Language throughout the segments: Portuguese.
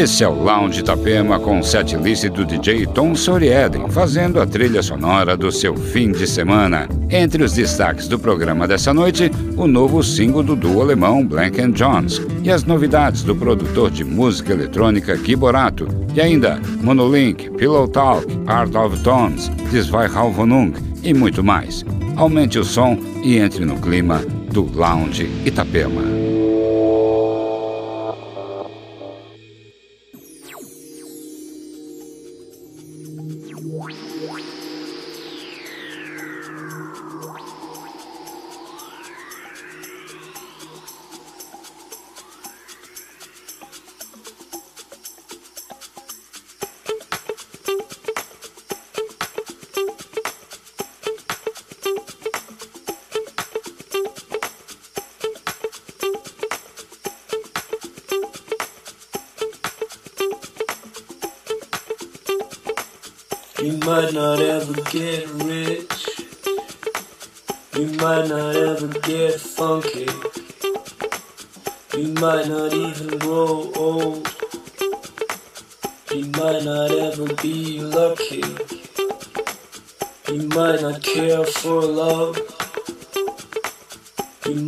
Esse é o Lounge Itapema com setlist do DJ Tom Sorieden, fazendo a trilha sonora do seu fim de semana. Entre os destaques do programa dessa noite, o novo single do duo alemão Blank Jones e as novidades do produtor de música eletrônica Gui Borato, e ainda Monolink, Pillow Talk, Art of Tones, Desweihauvenung e muito mais. Aumente o som e entre no clima do Lounge Itapema.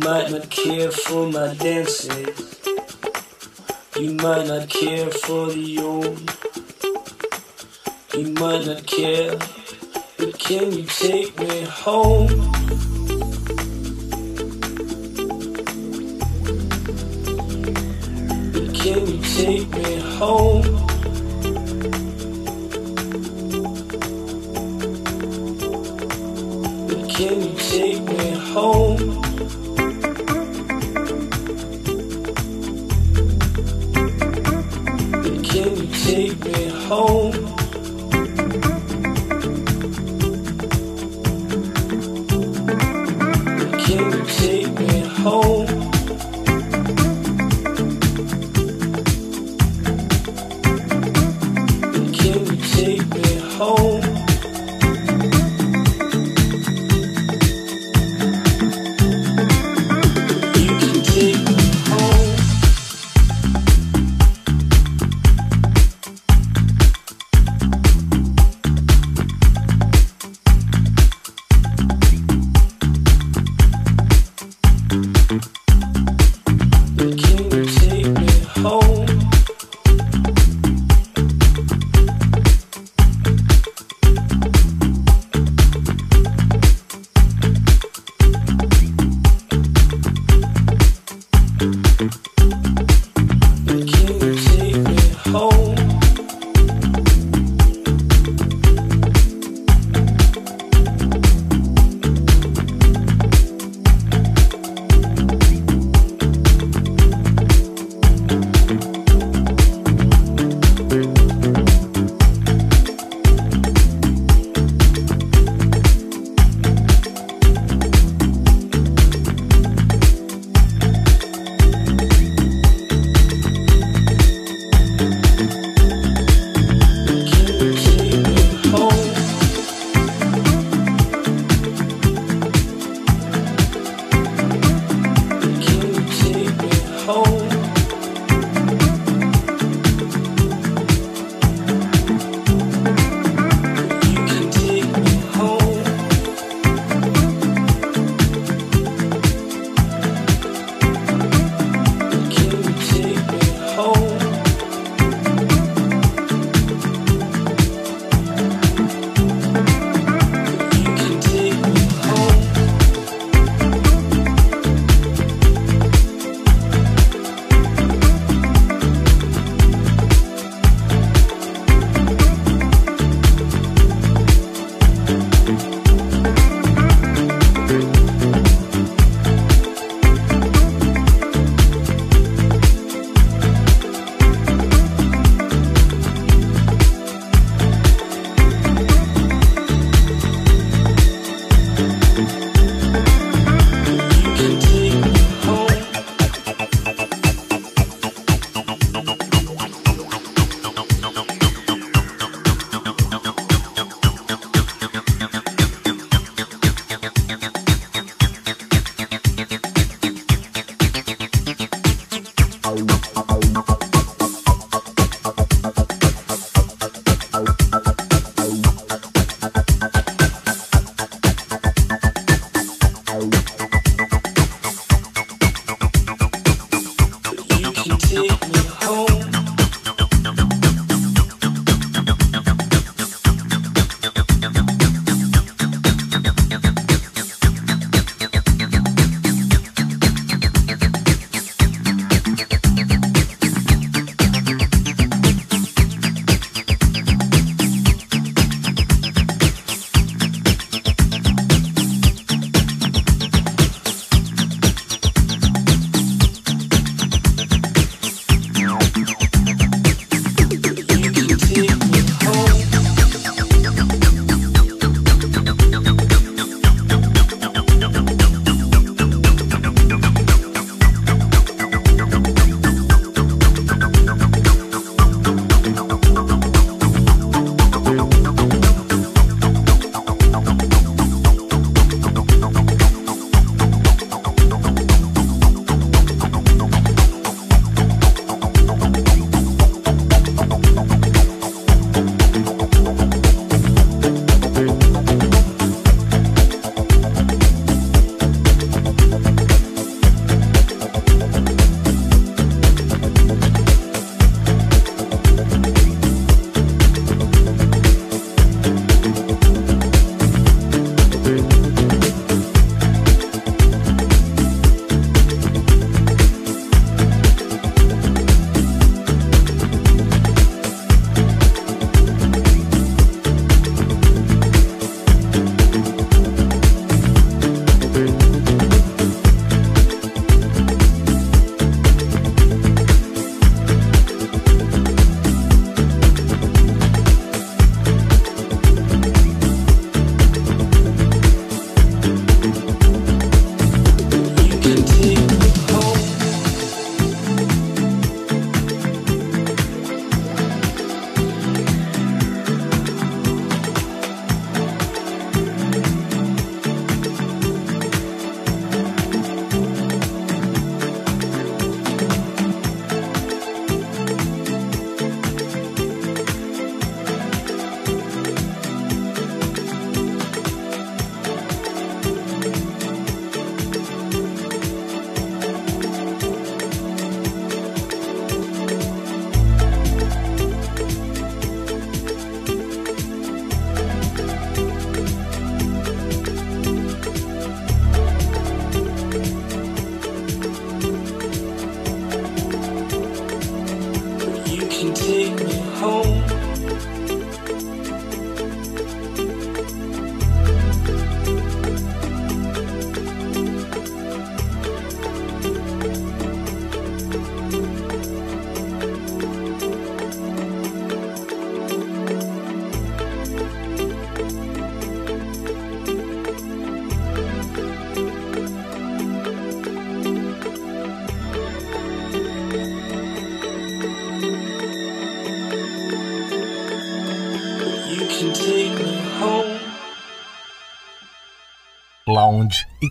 Might not care for my dances. You might not care for the old. You might not care, but can you take me home? But can you take me home? But can you take me home? Home?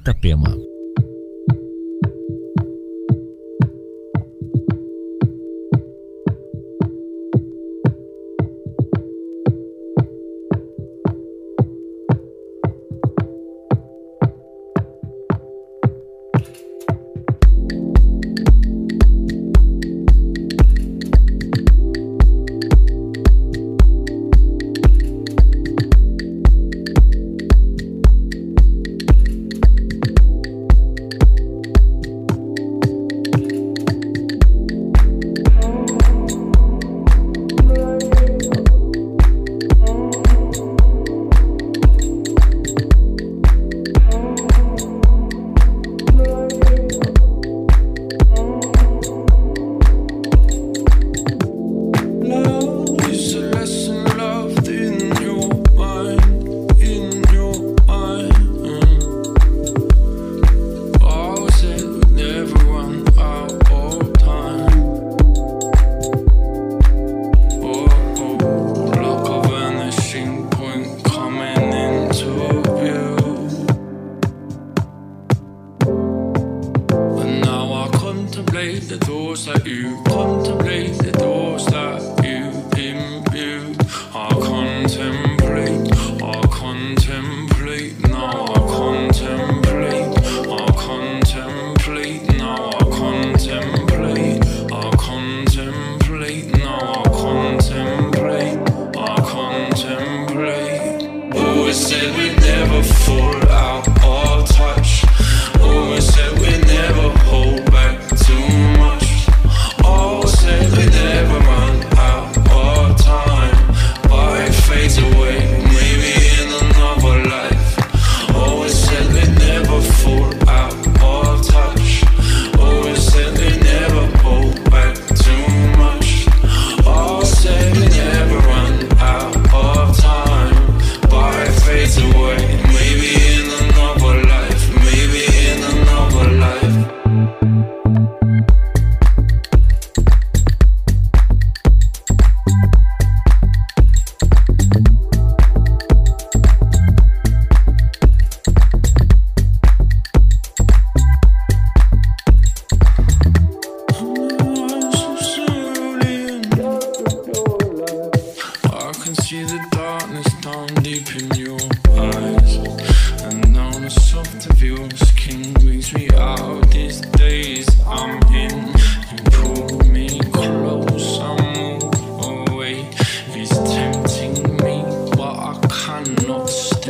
Itapema.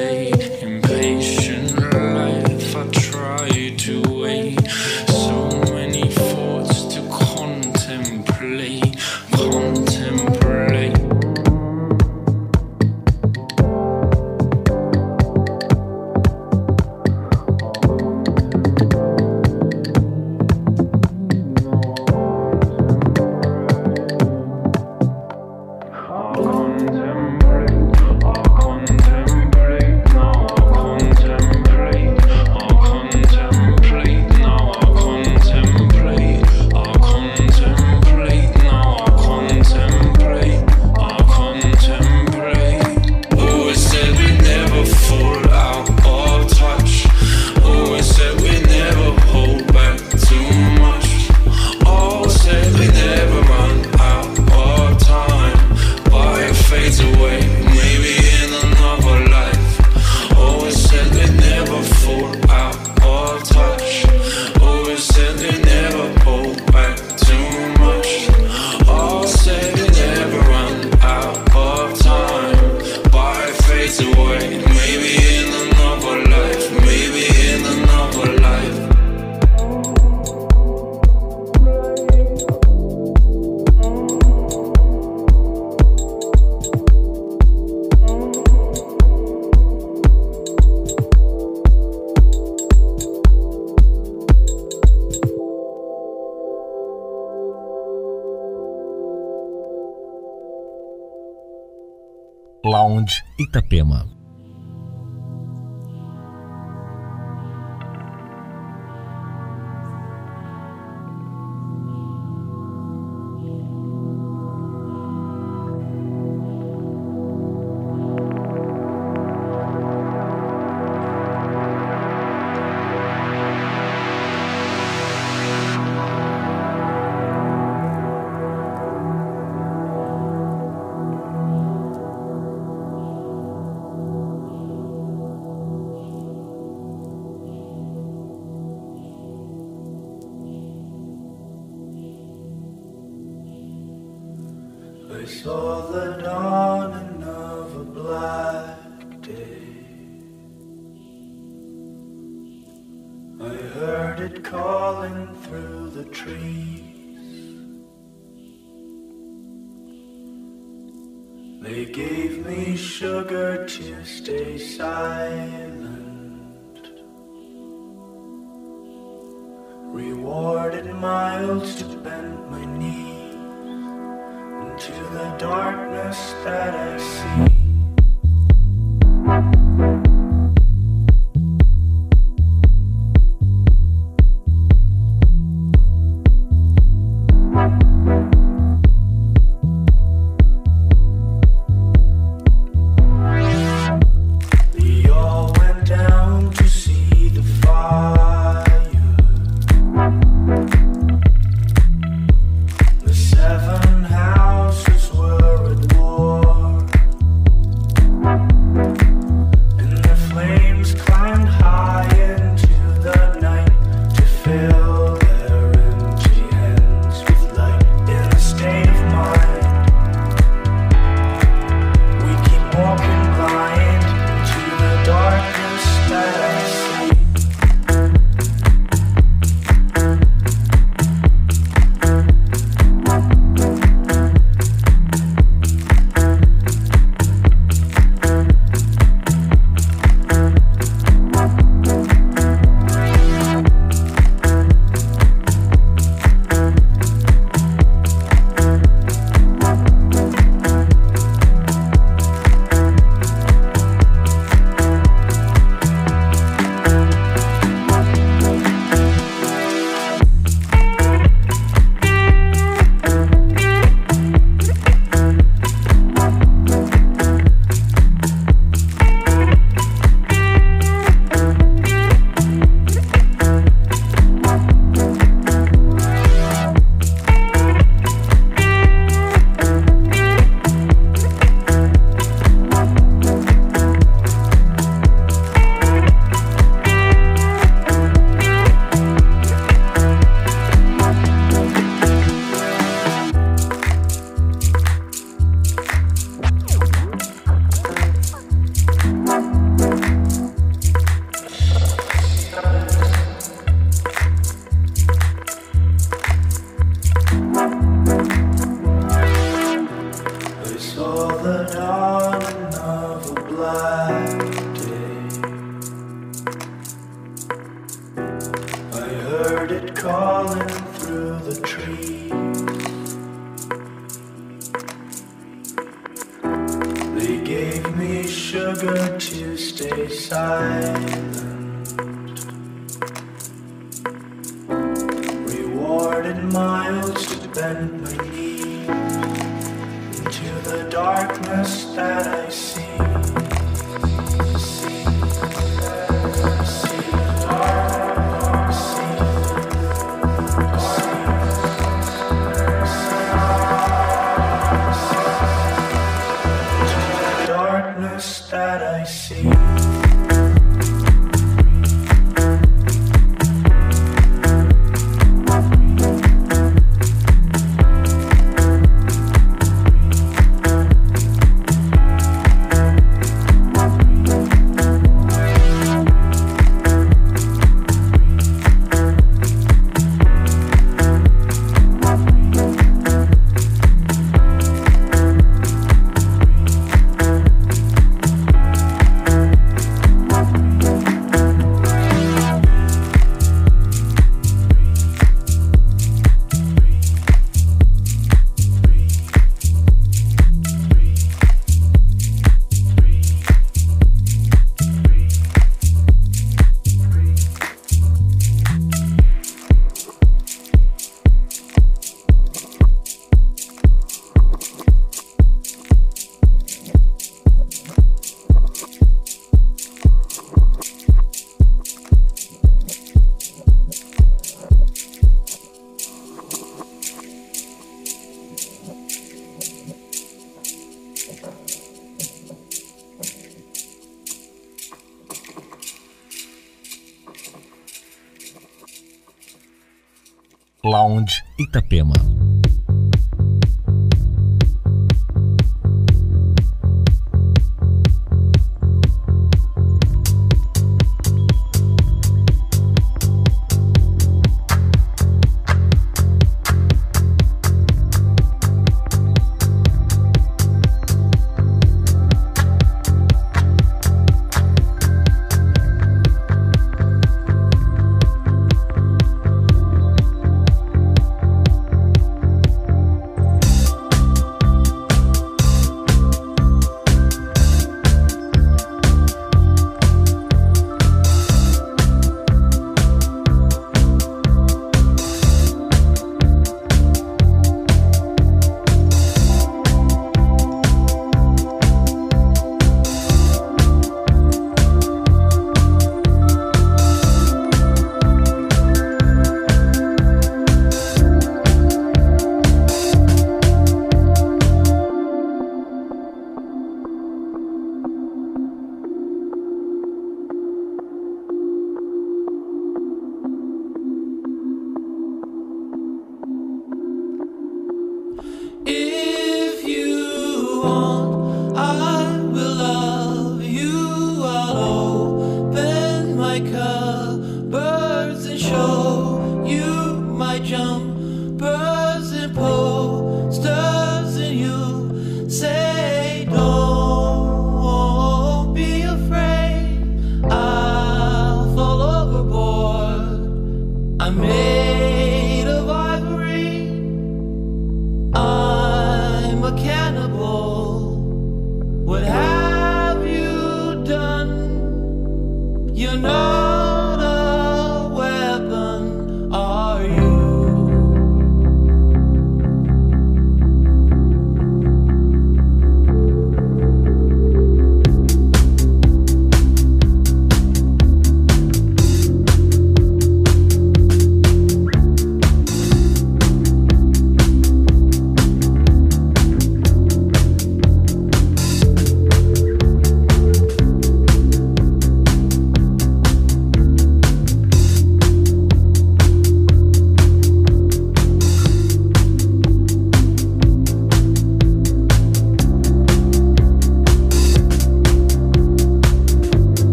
Itapema.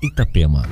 Itapema.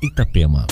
Itapema.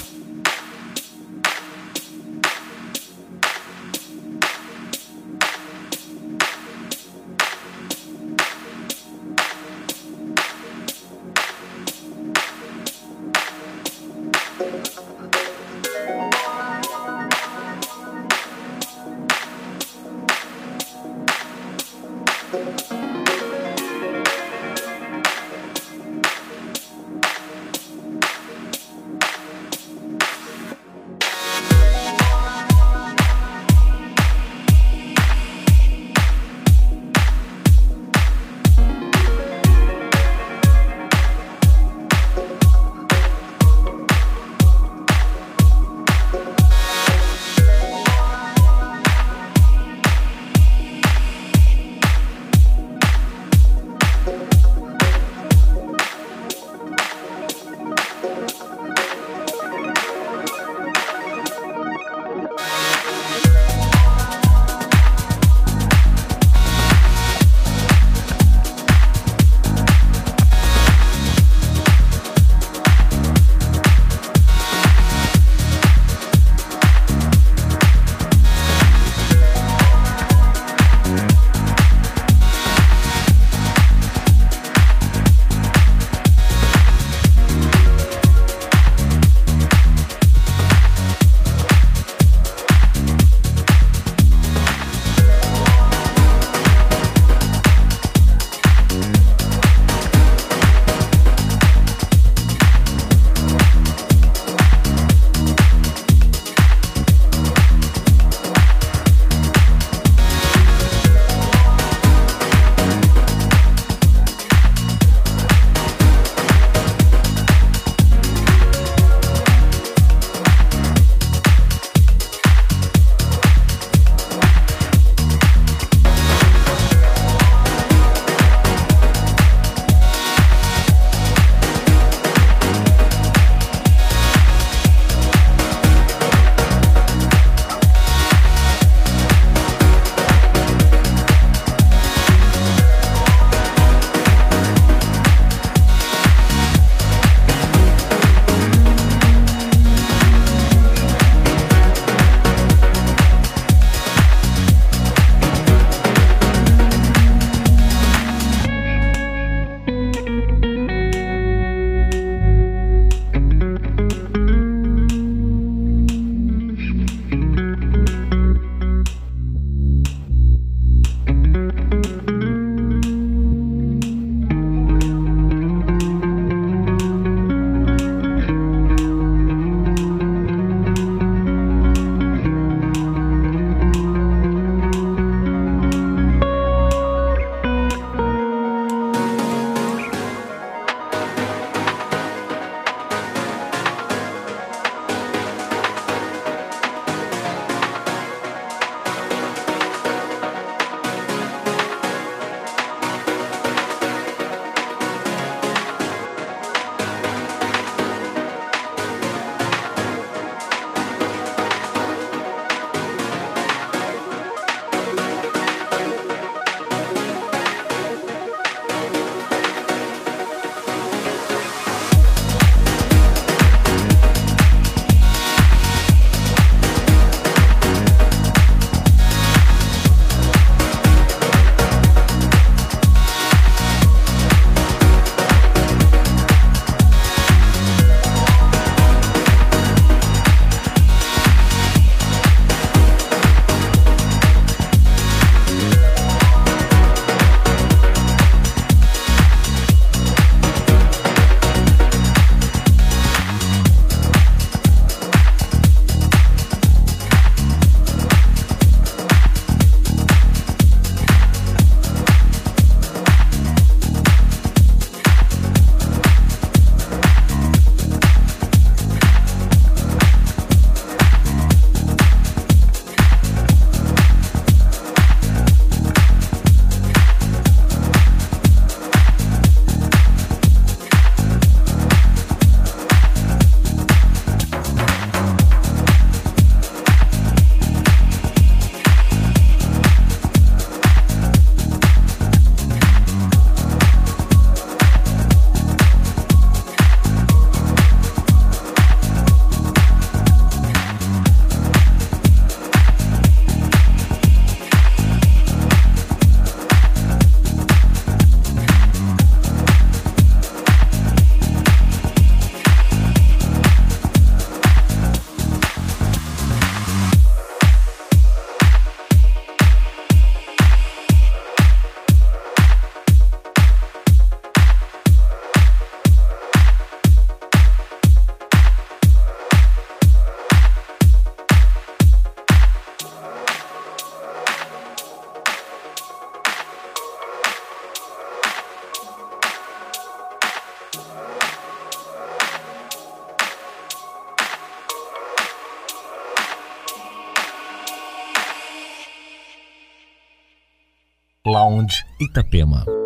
Lounge Itapema.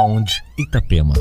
Lounge Itapema.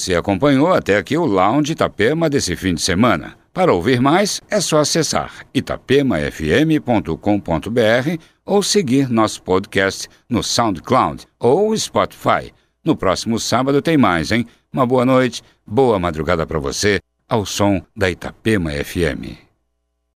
Você acompanhou até aqui o Lounge Itapema desse fim de semana. Para ouvir mais, é só acessar itapemafm.com.br ou seguir nosso podcast no SoundCloud ou Spotify. No próximo sábado tem mais, hein? Uma boa noite, boa madrugada para você, ao som da Itapema FM.